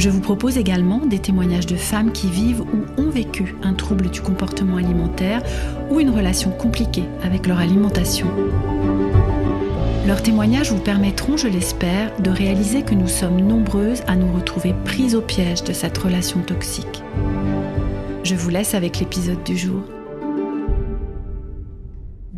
Je vous propose également des témoignages de femmes qui vivent ou ont vécu un trouble du comportement alimentaire ou une relation compliquée avec leur alimentation. Leurs témoignages vous permettront, je l'espère, de réaliser que nous sommes nombreuses à nous retrouver prises au piège de cette relation toxique. Je vous laisse avec l'épisode du jour.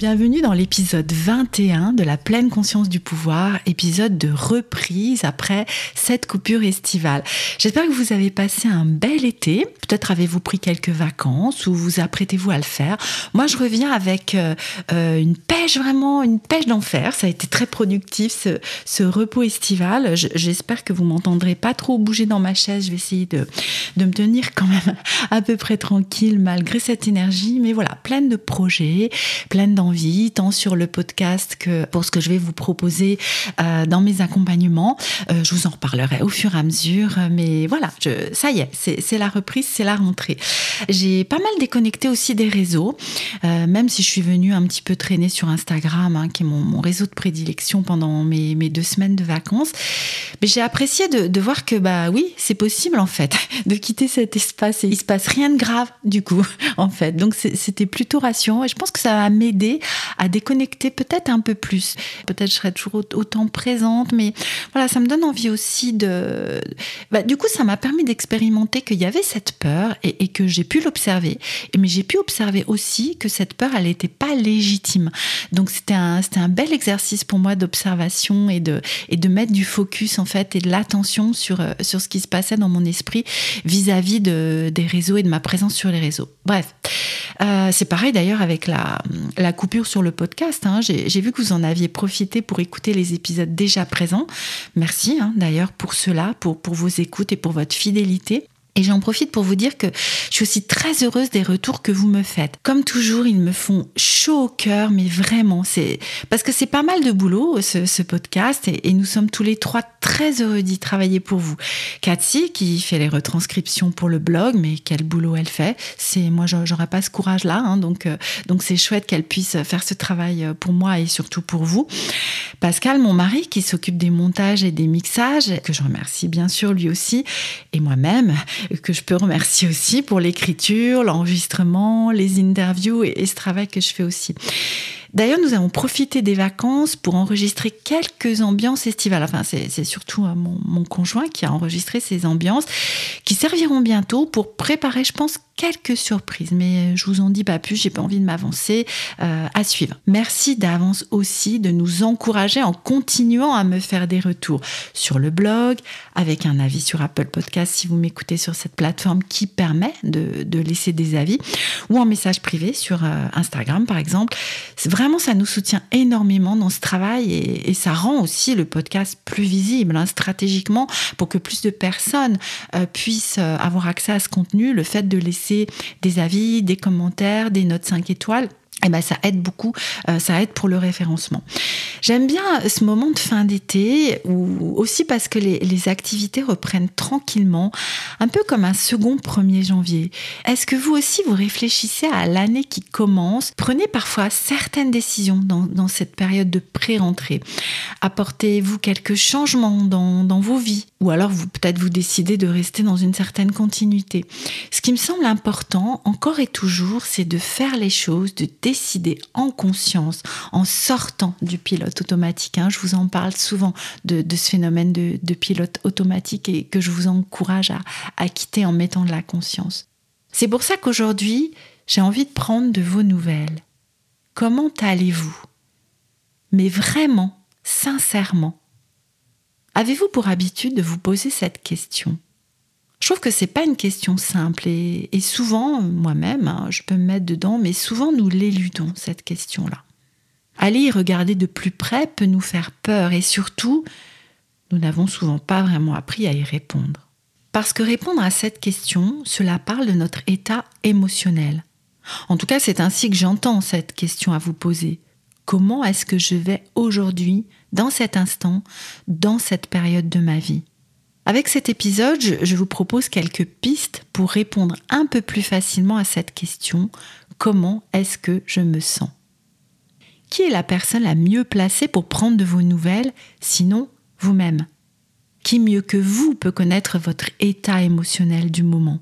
Bienvenue dans l'épisode 21 de la pleine conscience du pouvoir, épisode de reprise après cette coupure estivale. J'espère que vous avez passé un bel été. Peut-être avez-vous pris quelques vacances ou vous apprêtez-vous à le faire. Moi, je reviens avec euh, euh, une pêche, vraiment une pêche d'enfer. Ça a été très productif ce, repos estival. J'espère que vous m'entendrez pas trop bouger dans ma chaise. Je vais essayer de, de me tenir quand même à peu près tranquille malgré cette énergie. Mais voilà, pleine de projets, pleine d'envie tant sur le podcast que pour ce que je vais vous proposer euh, dans mes accompagnements. Euh, je vous en reparlerai au fur et à mesure, mais voilà, ça y est, c'est la reprise, c'est la rentrée. J'ai pas mal déconnecté aussi des réseaux, euh, même si je suis venue un petit peu traîner sur Instagram, hein, qui est mon, réseau de prédilection pendant mes, mes, deux semaines de vacances. Mais j'ai apprécié de, de, voir que, bah oui, c'est possible en fait, de quitter cet espace et il se passe rien de grave du coup, en fait. Donc c'était plutôt rassurant et je pense que ça va m'aider à déconnecter peut-être un peu plus. Peut-être je serai toujours autant présente, mais voilà, ça me donne envie aussi de... Bah, du coup, ça m'a permis d'expérimenter qu'il y avait cette peur et, que j'ai pu l'observer. Mais j'ai pu observer aussi que cette peur, elle n'était pas légitime. Donc c'était un, un bel exercice pour moi d'observation et de, et de mettre du focus en fait et de l'attention sur, euh, sur ce qui se passait dans mon esprit vis-à-vis de, des réseaux et de ma présence sur les réseaux. Bref, euh, c'est pareil d'ailleurs avec la, la coupure sur le podcast. Hein. J'ai vu que vous en aviez profité pour écouter les épisodes déjà présents. Merci hein, d'ailleurs pour cela, pour, pour vos écoutes et pour votre fidélité. Et j'en profite pour vous dire que je suis aussi très heureuse des retours que vous me faites. Comme toujours, ils me font chaud au cœur, mais vraiment, c'est parce que c'est pas mal de boulot ce, podcast et, nous sommes tous les trois très heureux d'y travailler pour vous. Cathy qui fait les retranscriptions pour le blog, mais quel boulot elle fait. C'est moi, j'aurais pas ce courage-là, hein, donc euh, donc c'est chouette qu'elle puisse faire ce travail euh, pour moi et surtout pour vous. Pascal, mon mari, qui s'occupe des montages et des mixages, que je remercie bien sûr lui aussi, et moi-même que je peux remercier aussi pour l'écriture, l'enregistrement, les interviews et, ce travail que je fais aussi. D'ailleurs, nous avons profité des vacances pour enregistrer quelques ambiances estivales. Enfin, c'est surtout mon, mon, conjoint qui a enregistré ces ambiances qui serviront bientôt pour préparer, je pense, quelques surprises, mais je vous en dis pas plus, j'ai pas envie de m'avancer euh, à suivre. Merci d'avance aussi de nous encourager en continuant à me faire des retours sur le blog, avec un avis sur Apple Podcast si vous m'écoutez sur cette plateforme qui permet de, laisser des avis, ou en message privé sur euh, Instagram par exemple. Vraiment, ça nous soutient énormément dans ce travail et, ça rend aussi le podcast plus visible hein, stratégiquement pour que plus de personnes euh, puissent avoir accès à ce contenu. Le fait de laisser des avis, des commentaires, des notes 5 étoiles eh ben, ça aide beaucoup, euh, ça aide pour le référencement. J'aime bien ce moment de fin d'été, ou aussi parce que les, les, activités reprennent tranquillement, un peu comme un second 1er janvier. Est-ce que vous aussi, vous réfléchissez à l'année qui commence? Prenez parfois certaines décisions dans, dans cette période de pré-rentrée. Apportez-vous quelques changements dans, dans vos vies, ou alors vous peut-être vous décidez de rester dans une certaine continuité. Ce qui me semble important, encore et toujours, c'est de faire les choses, de décider en conscience, en sortant du pilote automatique. Hein. Je vous en parle souvent de, ce phénomène de, pilote automatique et que je vous encourage à, à quitter en mettant de la conscience. C'est pour ça qu'aujourd'hui, j'ai envie de prendre de vos nouvelles. Comment allez-vous? Mais vraiment, sincèrement. Avez-vous pour habitude de vous poser cette question? Je trouve que c'est pas une question simple et, souvent, moi-même, hein, je peux me mettre dedans, mais souvent nous l'éludons, cette question-là. Aller y regarder de plus près peut nous faire peur et surtout, nous n'avons souvent pas vraiment appris à y répondre. Parce que répondre à cette question, cela parle de notre état émotionnel. En tout cas, c'est ainsi que j'entends cette question à vous poser. Comment est-ce que je vais aujourd'hui, dans cet instant, dans cette période de ma vie Avec cet épisode, je vous propose quelques pistes pour répondre un peu plus facilement à cette question. Comment est-ce que je me sens? Qui est la personne la mieux placée pour prendre de vos nouvelles, sinon vous-même? Qui mieux que vous peut connaître votre état émotionnel du moment?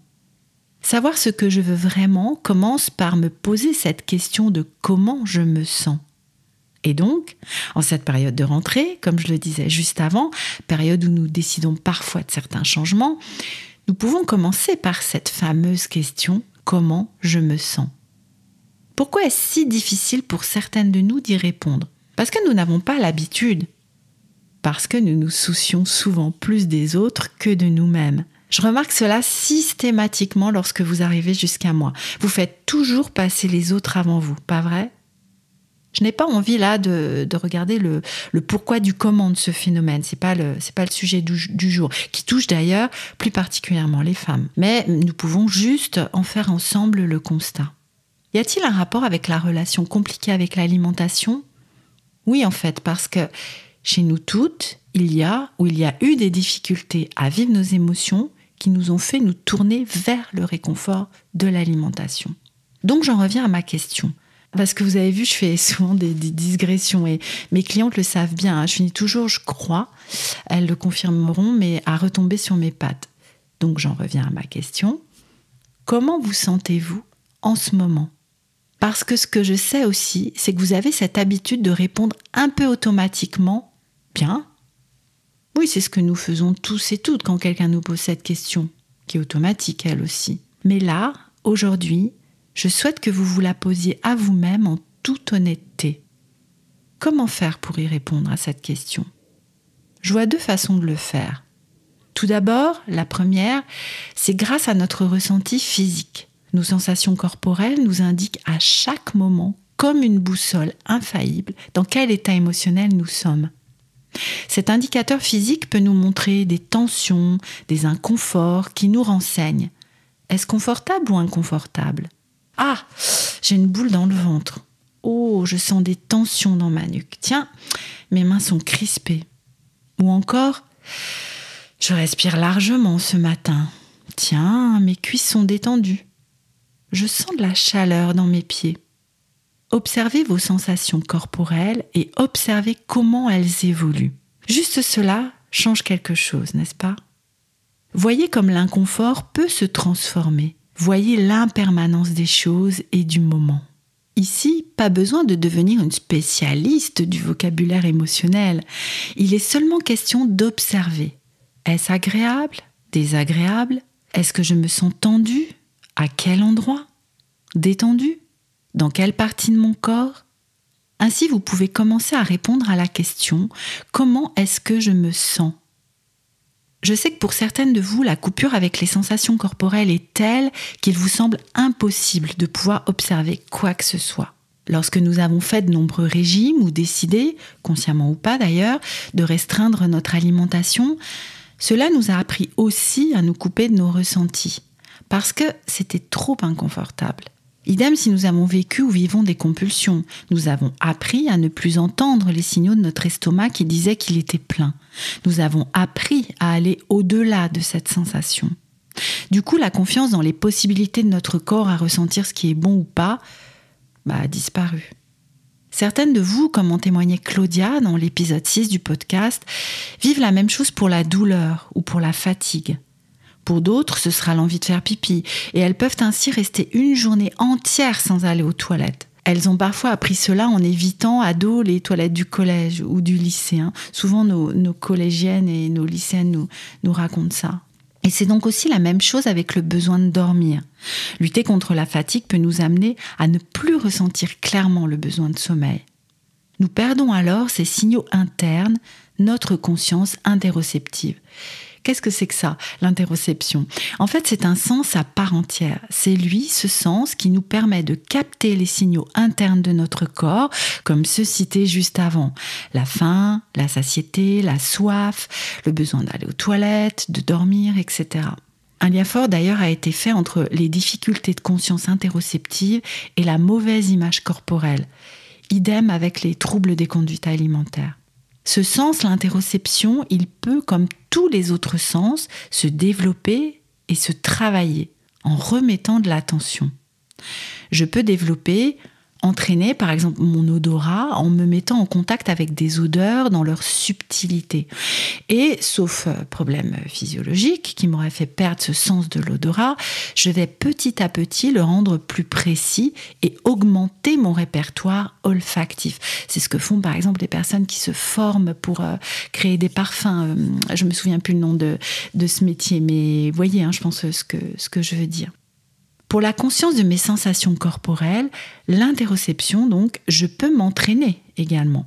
Savoir ce que je veux vraiment commence par me poser cette question de comment je me sens. Et donc, en cette période de rentrée, comme je le disais juste avant, période où nous décidons parfois de certains changements, nous pouvons commencer par cette fameuse question comment je me sens? Pourquoi est-ce si difficile pour certaines de nous d'y répondre? Parce que nous n'avons pas l'habitude. Parce que nous nous soucions souvent plus des autres que de nous-mêmes. Je remarque cela systématiquement lorsque vous arrivez jusqu'à moi. Vous faites toujours passer les autres avant vous, pas vrai? Je n'ai pas envie là de, regarder le, pourquoi du comment de ce phénomène. C'est pas le c'est pas le sujet du, du jour, qui touche d'ailleurs plus particulièrement les femmes. Mais nous pouvons juste en faire ensemble le constat. Y a-t-il un rapport avec la relation compliquée avec l'alimentation? Oui, en fait, parce que chez nous toutes, il y a ou il y a eu des difficultés à vivre nos émotions qui nous ont fait nous tourner vers le réconfort de l'alimentation. Donc j'en reviens à ma question. Parce que vous avez vu, je fais souvent des, digressions et mes clientes le savent bien. Hein. Je finis toujours, je crois, elles le confirmeront, mais à retomber sur mes pattes. Donc j'en reviens à ma question. Comment vous sentez-vous en ce moment? Parce que ce que je sais aussi, c'est que vous avez cette habitude de répondre un peu automatiquement bien. Oui, c'est ce que nous faisons tous et toutes quand quelqu'un nous pose cette question, qui est automatique elle aussi. Mais là, aujourd'hui, je souhaite que vous vous la posiez à vous-même en toute honnêteté. Comment faire pour y répondre à cette question? Je vois deux façons de le faire. Tout d'abord, la première, c'est grâce à notre ressenti physique. Nos sensations corporelles nous indiquent à chaque moment, comme une boussole infaillible, dans quel état émotionnel nous sommes. Cet indicateur physique peut nous montrer des tensions, des inconforts qui nous renseignent. Est-ce confortable ou inconfortable? Ah, j'ai une boule dans le ventre. Oh, je sens des tensions dans ma nuque. Tiens, mes mains sont crispées. Ou encore, je respire largement ce matin. Tiens, mes cuisses sont détendues. Je sens de la chaleur dans mes pieds. Observez vos sensations corporelles et observez comment elles évoluent. Juste cela change quelque chose, n'est-ce pas? Voyez comme l'inconfort peut se transformer. Voyez l'impermanence des choses et du moment. Ici, pas besoin de devenir une spécialiste du vocabulaire émotionnel. Il est seulement question d'observer. Est-ce agréable? Désagréable? Est-ce que je me sens tendue? À quel endroit? Détendue? Dans quelle partie de mon corps? Ainsi, vous pouvez commencer à répondre à la question comment est-ce que je me sens? Je sais que pour certaines de vous, la coupure avec les sensations corporelles est telle qu'il vous semble impossible de pouvoir observer quoi que ce soit. Lorsque nous avons fait de nombreux régimes ou décidé, consciemment ou pas d'ailleurs, de restreindre notre alimentation, cela nous a appris aussi à nous couper de nos ressentis, parce que c'était trop inconfortable. Idem si nous avons vécu ou vivons des compulsions. Nous avons appris à ne plus entendre les signaux de notre estomac qui disaient qu'il était plein. Nous avons appris à aller au-delà de cette sensation. Du coup, la confiance dans les possibilités de notre corps à ressentir ce qui est bon ou pas bah, a disparu. Certaines de vous, comme en témoignait Claudia dans l'épisode 6 du podcast, vivent la même chose pour la douleur ou pour la fatigue. Pour d'autres, ce sera l'envie de faire pipi, et elles peuvent ainsi rester une journée entière sans aller aux toilettes. Elles ont parfois appris cela en évitant à dos les toilettes du collège ou du lycée. Hein. Souvent, nos, collégiennes et nos lycéennes nous, nous racontent ça. Et c'est donc aussi la même chose avec le besoin de dormir. Lutter contre la fatigue peut nous amener à ne plus ressentir clairement le besoin de sommeil. Nous perdons alors ces signaux internes, notre conscience interoceptive. Qu'est-ce que c'est que ça, l'interoception? En fait, c'est un sens à part entière. C'est lui, ce sens, qui nous permet de capter les signaux internes de notre corps, comme ceux cités juste avant. La faim, la satiété, la soif, le besoin d'aller aux toilettes, de dormir, etc. Un lien fort d'ailleurs a été fait entre les difficultés de conscience interoceptive et la mauvaise image corporelle. Idem avec les troubles des conduites alimentaires. Ce sens, l'interoception, il peut, comme tous les autres sens, se développer et se travailler en remettant de l'attention. Je peux développer entraîner par exemple mon odorat en me mettant en contact avec des odeurs dans leur subtilité. Et sauf euh, problème physiologique qui m'aurait fait perdre ce sens de l'odorat, je vais petit à petit le rendre plus précis et augmenter mon répertoire olfactif. C'est ce que font par exemple les personnes qui se forment pour euh, créer des parfums. Euh, je me souviens plus le nom de, ce métier, mais voyez, hein, je pense ce que, ce que je veux dire. Pour la conscience de mes sensations corporelles, l'interoception, donc, je peux m'entraîner également.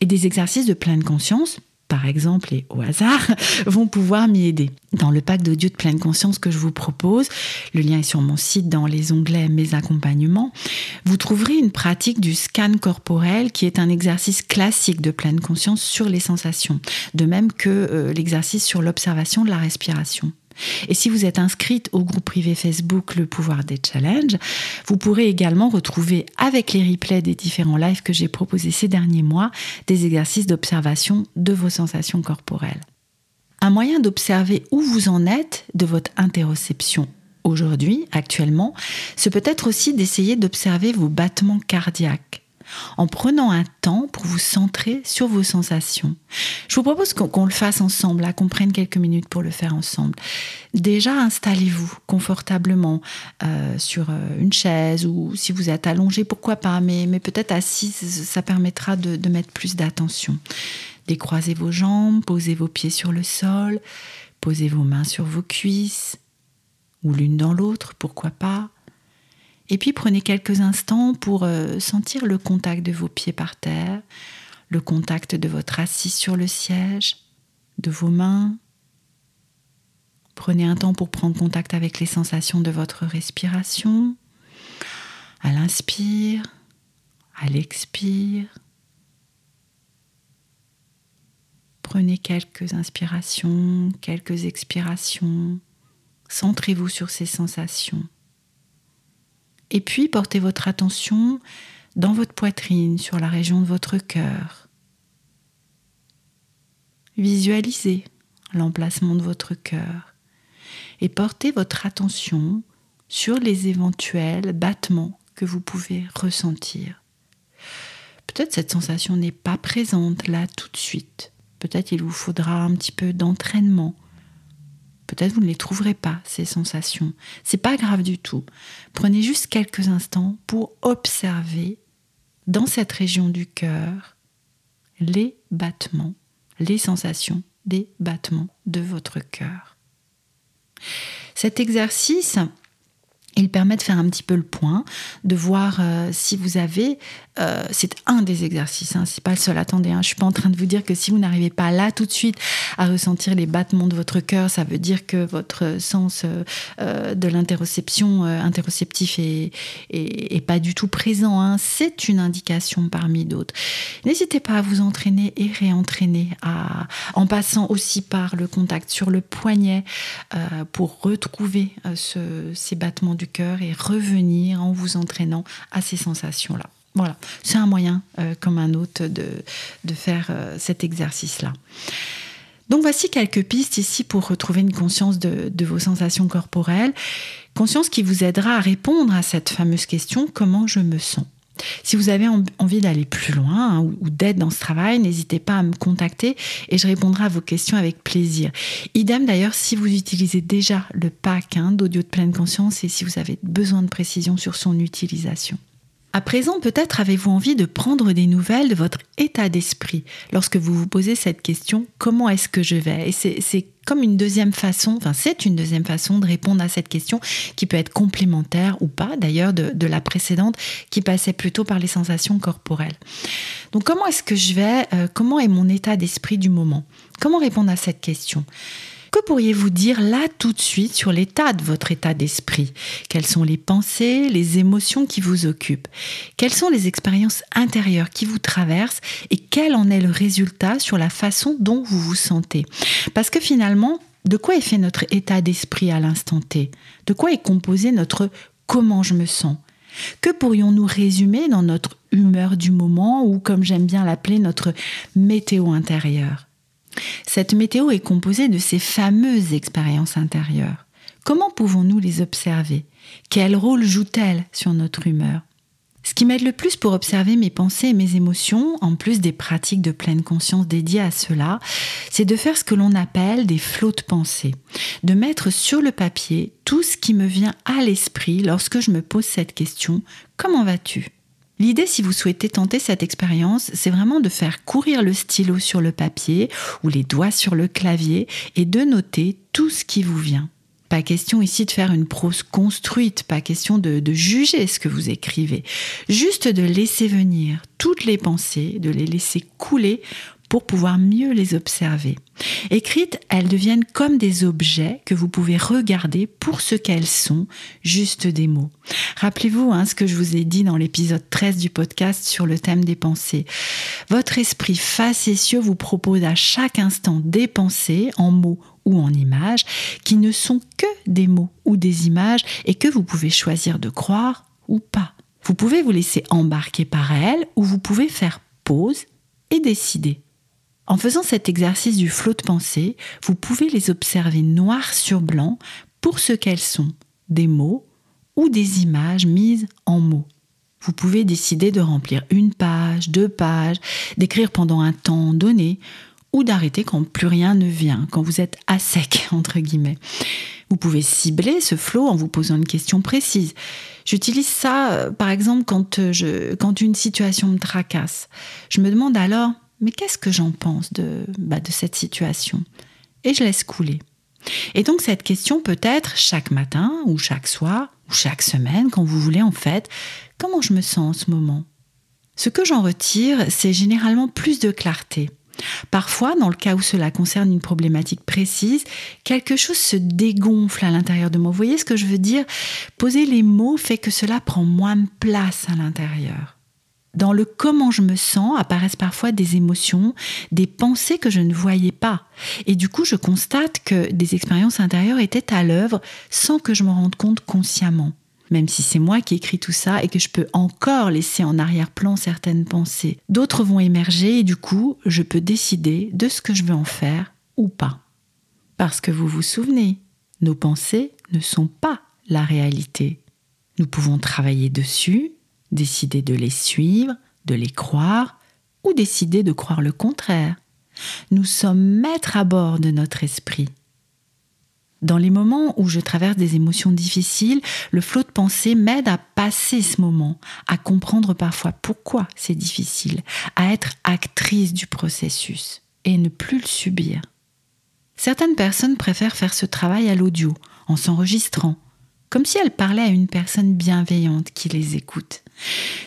Et des exercices de pleine conscience, par exemple et au hasard, vont pouvoir m'y aider. Dans le pack d'audio de pleine conscience que je vous propose, le lien est sur mon site dans les onglets Mes accompagnements, vous trouverez une pratique du scan corporel qui est un exercice classique de pleine conscience sur les sensations, de même que euh, l'exercice sur l'observation de la respiration. Et si vous êtes inscrite au groupe privé Facebook Le pouvoir des challenges, vous pourrez également retrouver avec les replays des différents lives que j'ai proposés ces derniers mois des exercices d'observation de vos sensations corporelles. Un moyen d'observer où vous en êtes de votre interoception aujourd'hui, actuellement, ce peut être aussi d'essayer d'observer vos battements cardiaques en prenant un temps pour vous centrer sur vos sensations. Je vous propose qu'on le fasse ensemble, qu'on prenne quelques minutes pour le faire ensemble. Déjà, installez-vous confortablement euh, sur euh, une chaise ou si vous êtes allongé, pourquoi pas, mais, peut-être assis, ça permettra de, de mettre plus d'attention. Décroisez vos jambes, posez vos pieds sur le sol, posez vos mains sur vos cuisses ou l'une dans l'autre, pourquoi pas. Et puis prenez quelques instants pour euh, sentir le contact de vos pieds par terre, le contact de votre assise sur le siège, de vos mains. Prenez un temps pour prendre contact avec les sensations de votre respiration, à l'inspire, à l'expire. Prenez quelques inspirations, quelques expirations. Centrez-vous sur ces sensations. Et puis portez votre attention dans votre poitrine, sur la région de votre cœur. Visualisez l'emplacement de votre cœur et portez votre attention sur les éventuels battements que vous pouvez ressentir. Peut-être cette sensation n'est pas présente là tout de suite. Peut-être il vous faudra un petit peu d'entraînement Peut-être vous ne les trouverez pas, ces sensations. C'est pas grave du tout. Prenez juste quelques instants pour observer dans cette région du cœur les battements, les sensations des battements de votre cœur. Cet exercice, il permet de faire un petit peu le point, de voir euh, si vous avez. Euh, c'est un des exercices, hein, c'est pas le seul. Attendez, hein, je suis pas en train de vous dire que si vous n'arrivez pas là tout de suite à ressentir les battements de votre cœur, ça veut dire que votre sens euh, de l'interoception interoceptif est, pas du tout présent. Hein. C'est une indication parmi d'autres. N'hésitez pas à vous entraîner et réentraîner à, en passant aussi par le contact sur le poignet pour retrouver ce, ces battements du cœur et revenir en vous entraînant à ces sensations-là. Voilà, c'est un moyen euh, comme un autre de, faire euh, cet exercice-là. Donc voici quelques pistes ici pour retrouver une conscience de, vos sensations corporelles, conscience qui vous aidera à répondre à cette fameuse question comment je me sens? Si vous avez envie d'aller plus loin hein, ou, d'être dans ce travail, n'hésitez pas à me contacter et je répondrai à vos questions avec plaisir. Idem d'ailleurs si vous utilisez déjà le pack hein, d'audio de pleine conscience et si vous avez besoin de précision sur son utilisation. À présent, peut-être avez-vous envie de prendre des nouvelles de votre état d'esprit lorsque vous vous posez cette question comment est-ce que je vais? Et c'est comme une deuxième façon, enfin c'est une deuxième façon de répondre à cette question qui peut être complémentaire ou pas d'ailleurs de, la précédente qui passait plutôt par les sensations corporelles. Donc comment est-ce que je vais euh, Comment est mon état d'esprit du moment? Comment répondre à cette question? Que pourriez-vous dire là tout de suite sur l'état de votre état d'esprit? Quelles sont les pensées, les émotions qui vous occupent? Quelles sont les expériences intérieures qui vous traversent? Et quel en est le résultat sur la façon dont vous vous sentez? Parce que finalement, de quoi est fait notre état d'esprit à l'instant T? De quoi est composé notre comment je me sens? Que pourrions-nous résumer dans notre humeur du moment ou, comme j'aime bien l'appeler, notre météo intérieure? Cette météo est composée de ces fameuses expériences intérieures. Comment pouvons-nous les observer? Quel rôle jouent-elles sur notre humeur? Ce qui m'aide le plus pour observer mes pensées et mes émotions, en plus des pratiques de pleine conscience dédiées à cela, c'est de faire ce que l'on appelle des flots de pensée, de mettre sur le papier tout ce qui me vient à l'esprit lorsque je me pose cette question, comment vas-tu? L'idée, si vous souhaitez tenter cette expérience, c'est vraiment de faire courir le stylo sur le papier ou les doigts sur le clavier et de noter tout ce qui vous vient. Pas question ici de faire une prose construite, pas question de, juger ce que vous écrivez, juste de laisser venir toutes les pensées, de les laisser couler pour pouvoir mieux les observer. Écrites, elles deviennent comme des objets que vous pouvez regarder pour ce qu'elles sont, juste des mots. Rappelez-vous hein, ce que je vous ai dit dans l'épisode 13 du podcast sur le thème des pensées. Votre esprit facétieux vous propose à chaque instant des pensées en mots ou en images qui ne sont que des mots ou des images et que vous pouvez choisir de croire ou pas. Vous pouvez vous laisser embarquer par elles ou vous pouvez faire pause et décider. En faisant cet exercice du flot de pensée, vous pouvez les observer noir sur blanc pour ce qu'elles sont, des mots ou des images mises en mots. Vous pouvez décider de remplir une page, deux pages, d'écrire pendant un temps donné, ou d'arrêter quand plus rien ne vient, quand vous êtes à sec, entre guillemets. Vous pouvez cibler ce flot en vous posant une question précise. J'utilise ça, euh, par exemple, quand, euh, quand une situation me tracasse. Je me demande alors, mais qu'est-ce que j'en pense de, bah, de cette situation? Et je laisse couler. Et donc cette question peut être chaque matin ou chaque soir ou chaque semaine, quand vous voulez en fait, comment je me sens en ce moment? Ce que j'en retire, c'est généralement plus de clarté. Parfois, dans le cas où cela concerne une problématique précise, quelque chose se dégonfle à l'intérieur de moi. Vous voyez ce que je veux dire? Poser les mots fait que cela prend moins de place à l'intérieur. Dans le comment je me sens apparaissent parfois des émotions, des pensées que je ne voyais pas. Et du coup, je constate que des expériences intérieures étaient à l'œuvre sans que je me rende compte consciemment. Même si c'est moi qui écris tout ça et que je peux encore laisser en arrière-plan certaines pensées. D'autres vont émerger et du coup, je peux décider de ce que je veux en faire ou pas. Parce que vous vous souvenez, nos pensées ne sont pas la réalité. Nous pouvons travailler dessus, décider de les suivre, de les croire, ou décider de croire le contraire. Nous sommes maîtres à bord de notre esprit. Dans les moments où je traverse des émotions difficiles, le flot de pensée m'aide à passer ce moment, à comprendre parfois pourquoi c'est difficile, à être actrice du processus et ne plus le subir. Certaines personnes préfèrent faire ce travail à l'audio, en s'enregistrant, comme si elles parlaient à une personne bienveillante qui les écoute.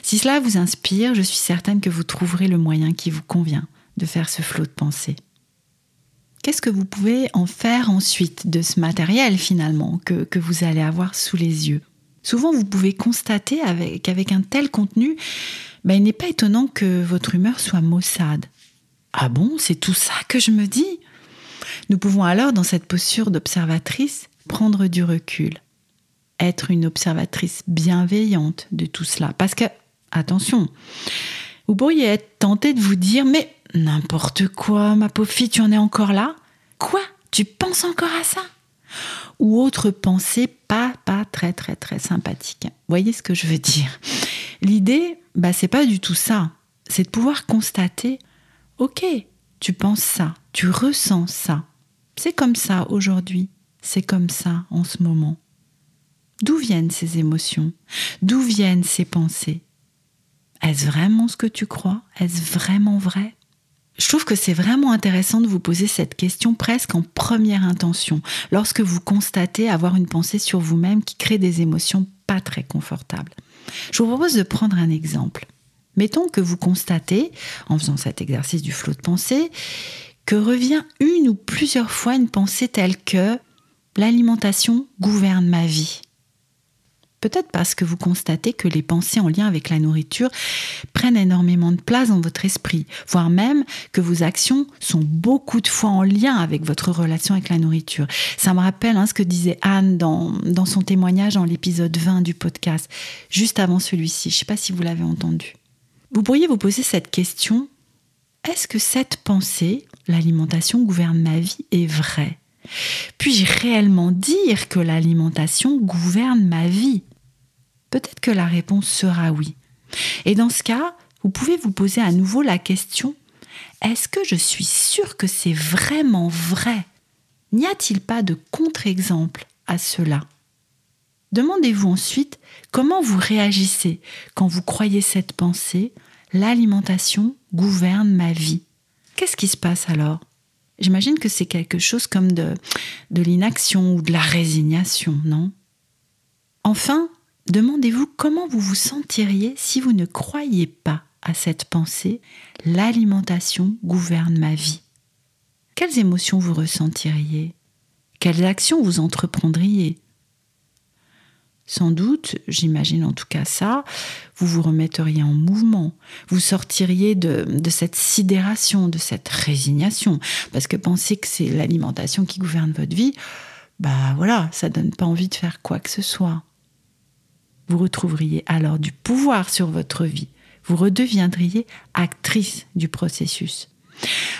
Si cela vous inspire, je suis certaine que vous trouverez le moyen qui vous convient de faire ce flot de pensée. Qu'est-ce que vous pouvez en faire ensuite de ce matériel finalement que, vous allez avoir sous les yeux? Souvent, vous pouvez constater qu'avec un tel contenu, ben, il n'est pas étonnant que votre humeur soit maussade. Ah bon, c'est tout ça que je me dis? Nous pouvons alors, dans cette posture d'observatrice, prendre du recul être une observatrice bienveillante de tout cela. Parce que, attention, vous pourriez être tenté de vous dire, mais n'importe quoi, ma pauvre fille, tu en es encore là? Quoi? Tu penses encore à ça? Ou autre pensée pas, pas très, très, très sympathique. Vous voyez ce que je veux dire? L'idée, bah, c'est pas du tout ça. C'est de pouvoir constater, ok, tu penses ça, tu ressens ça. C'est comme ça aujourd'hui, c'est comme ça en ce moment. D'où viennent ces émotions? D'où viennent ces pensées? Est-ce vraiment ce que tu crois? Est-ce vraiment vrai? Je trouve que c'est vraiment intéressant de vous poser cette question presque en première intention, lorsque vous constatez avoir une pensée sur vous-même qui crée des émotions pas très confortables. Je vous propose de prendre un exemple. Mettons que vous constatez, en faisant cet exercice du flot de pensée, que revient une ou plusieurs fois une pensée telle que l'alimentation gouverne ma vie. Peut-être parce que vous constatez que les pensées en lien avec la nourriture prennent énormément de place dans votre esprit, voire même que vos actions sont beaucoup de fois en lien avec votre relation avec la nourriture. Ça me rappelle hein, ce que disait Anne dans, dans son témoignage dans l'épisode 20 du podcast, juste avant celui-ci. Je ne sais pas si vous l'avez entendu. Vous pourriez vous poser cette question, est-ce que cette pensée, l'alimentation gouverne ma vie, est vraie? Puis-je réellement dire que l'alimentation gouverne ma vie? Peut-être que la réponse sera oui. Et dans ce cas, vous pouvez vous poser à nouveau la question, est-ce que je suis sûre que c'est vraiment vrai? N'y a-t-il pas de contre-exemple à cela? Demandez-vous ensuite comment vous réagissez quand vous croyez cette pensée, l'alimentation gouverne ma vie. Qu'est-ce qui se passe alors? J'imagine que c'est quelque chose comme de, de l'inaction ou de la résignation, non? Enfin, demandez-vous comment vous vous sentiriez si vous ne croyez pas à cette pensée, l'alimentation gouverne ma vie. Quelles émotions vous ressentiriez? Quelles actions vous entreprendriez? Sans doute, j'imagine en tout cas ça, vous vous remetteriez en mouvement, vous sortiriez de, cette sidération, de cette résignation, parce que penser que c'est l'alimentation qui gouverne votre vie, bah voilà, ça donne pas envie de faire quoi que ce soit. Vous retrouveriez alors du pouvoir sur votre vie, vous redeviendriez actrice du processus.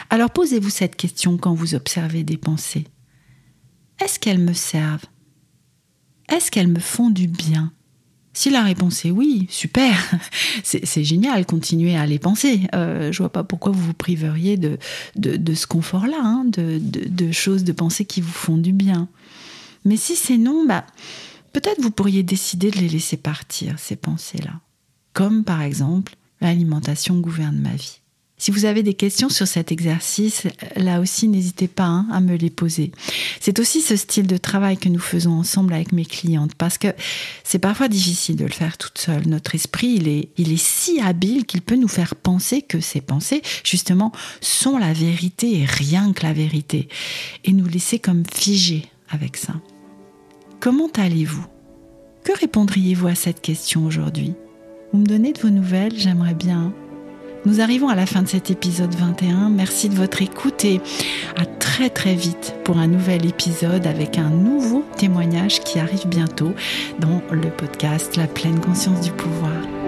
Alors posez-vous cette question quand vous observez des pensées. Est-ce qu'elles me servent? Est-ce qu'elles me font du bien? Si la réponse est oui, super, c'est génial, continuez à les penser. Euh, je vois pas pourquoi vous vous priveriez de, de, ce confort-là, hein, de, de, choses, de pensées qui vous font du bien. Mais si c'est non, bah, peut-être vous pourriez décider de les laisser partir, ces pensées-là. Comme par exemple, l'alimentation gouverne ma vie. Si vous avez des questions sur cet exercice, là aussi, n'hésitez pas hein, à me les poser. C'est aussi ce style de travail que nous faisons ensemble avec mes clientes parce que c'est parfois difficile de le faire toute seule. Notre esprit, il est, si habile qu'il peut nous faire penser que ces pensées, justement, sont la vérité et rien que la vérité. Et nous laisser comme figés avec ça. Comment allez-vous? Que répondriez-vous à cette question aujourd'hui? Vous me donnez de vos nouvelles, j'aimerais bien nous arrivons à la fin de cet épisode 21. Merci de votre écoute et à très très vite pour un nouvel épisode avec un nouveau témoignage qui arrive bientôt dans le podcast La pleine conscience du pouvoir.